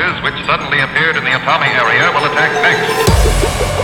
forces which suddenly appeared in the Atami area will attack next.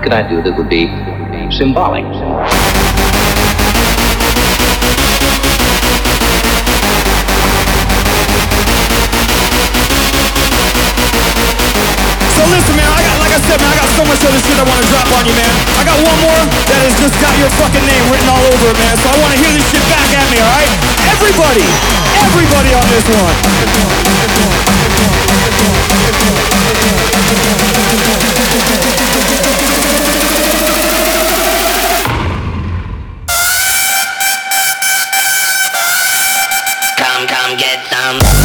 Could I do that would be symbolic? So listen, man. I got, like I said, man. I got so much other shit I want to drop on you, man. I got one more that has just got your fucking name written all over it, man. So I want to hear this shit back at me, all right? Everybody, everybody on this one. Come, come, get some.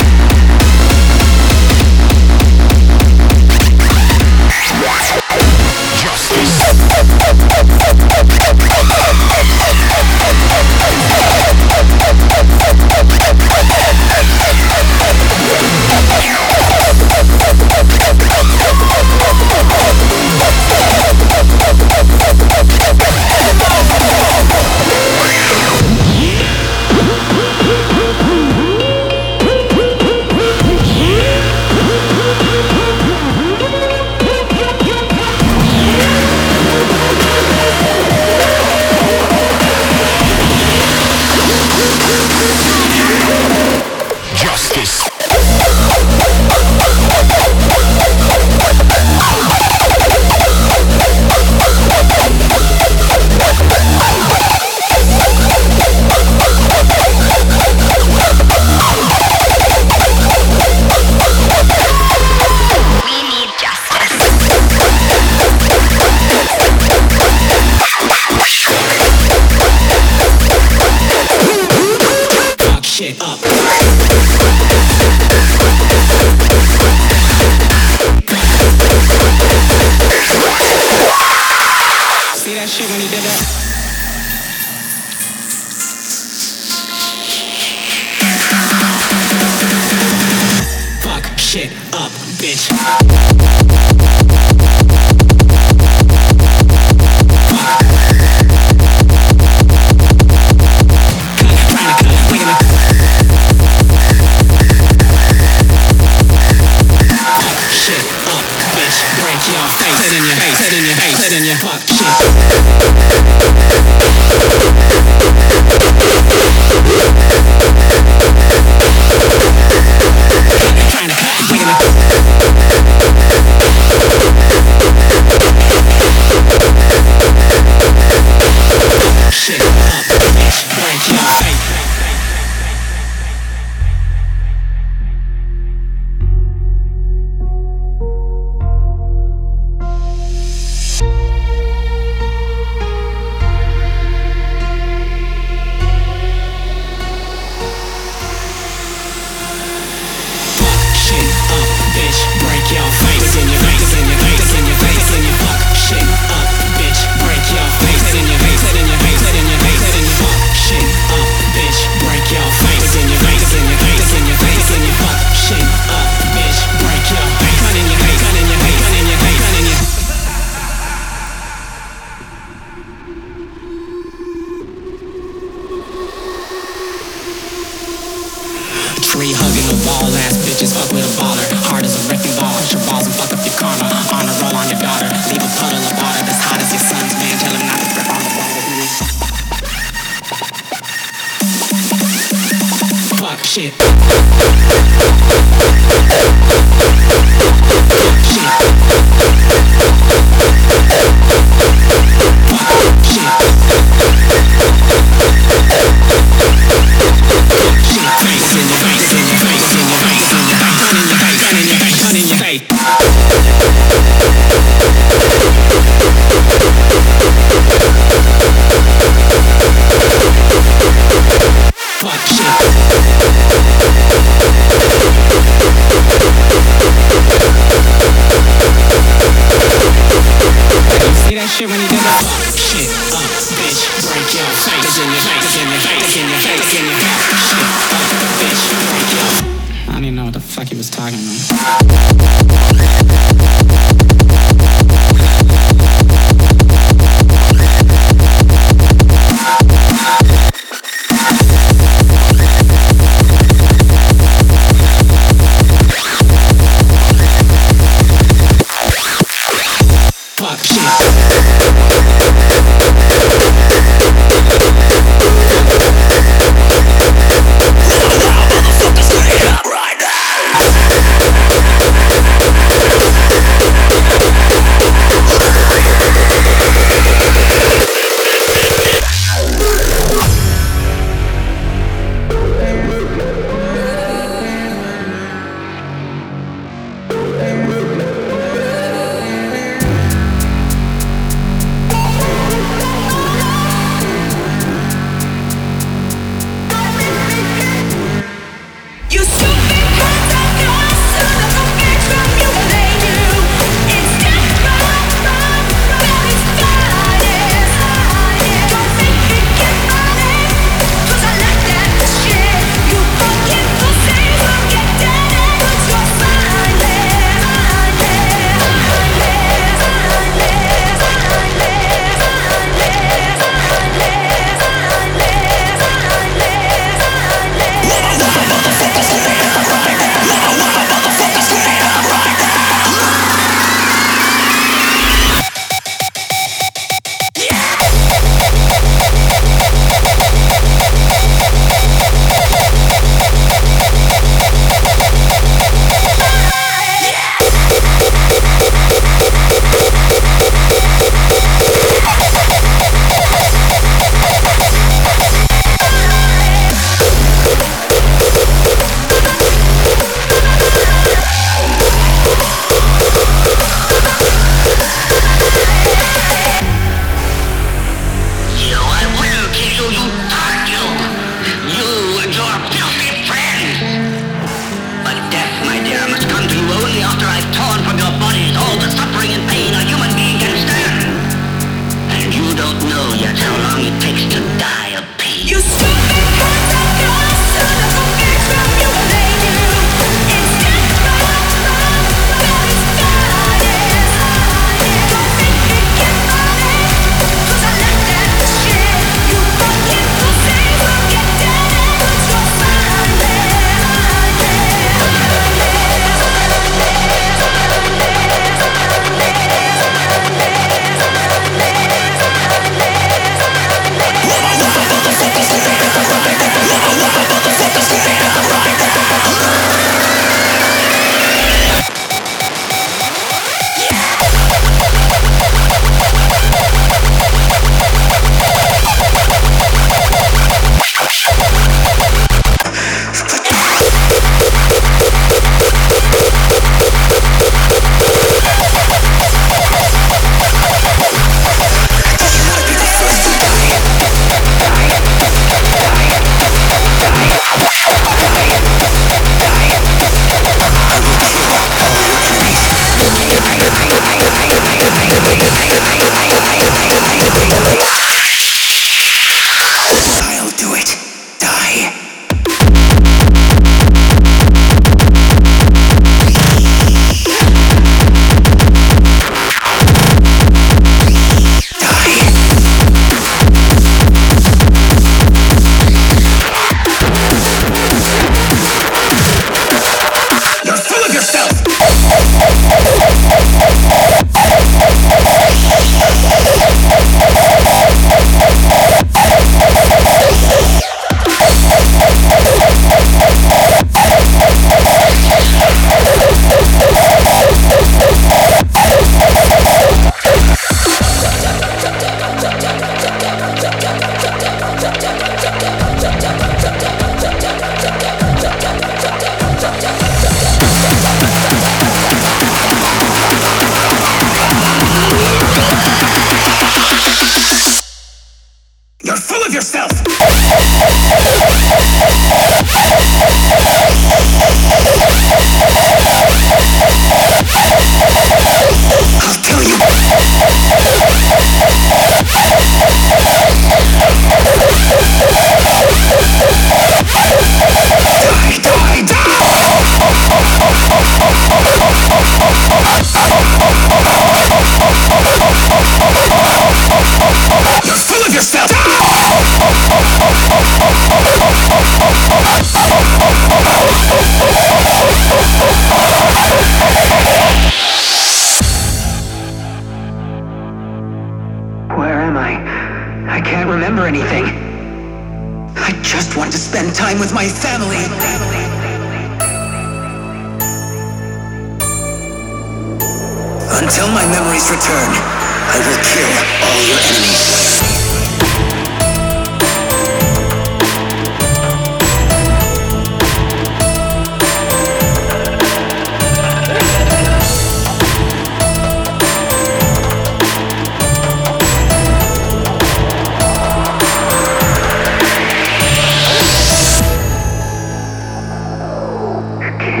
Kill.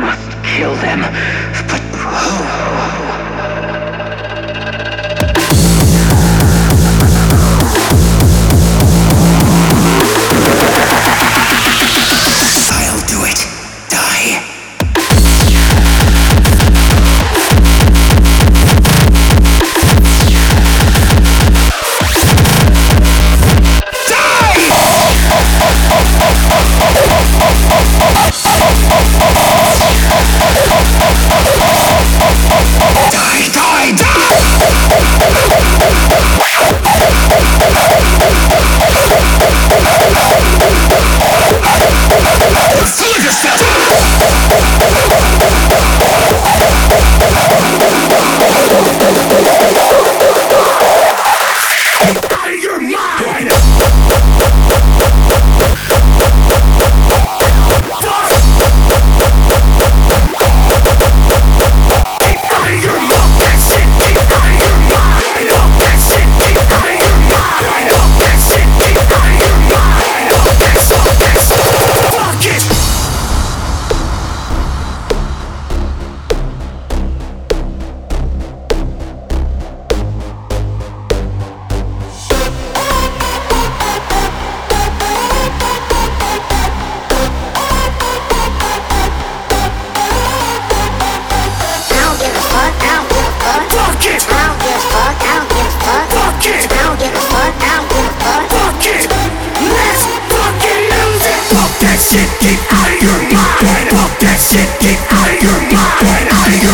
Must kill them. But who? Take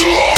Sure.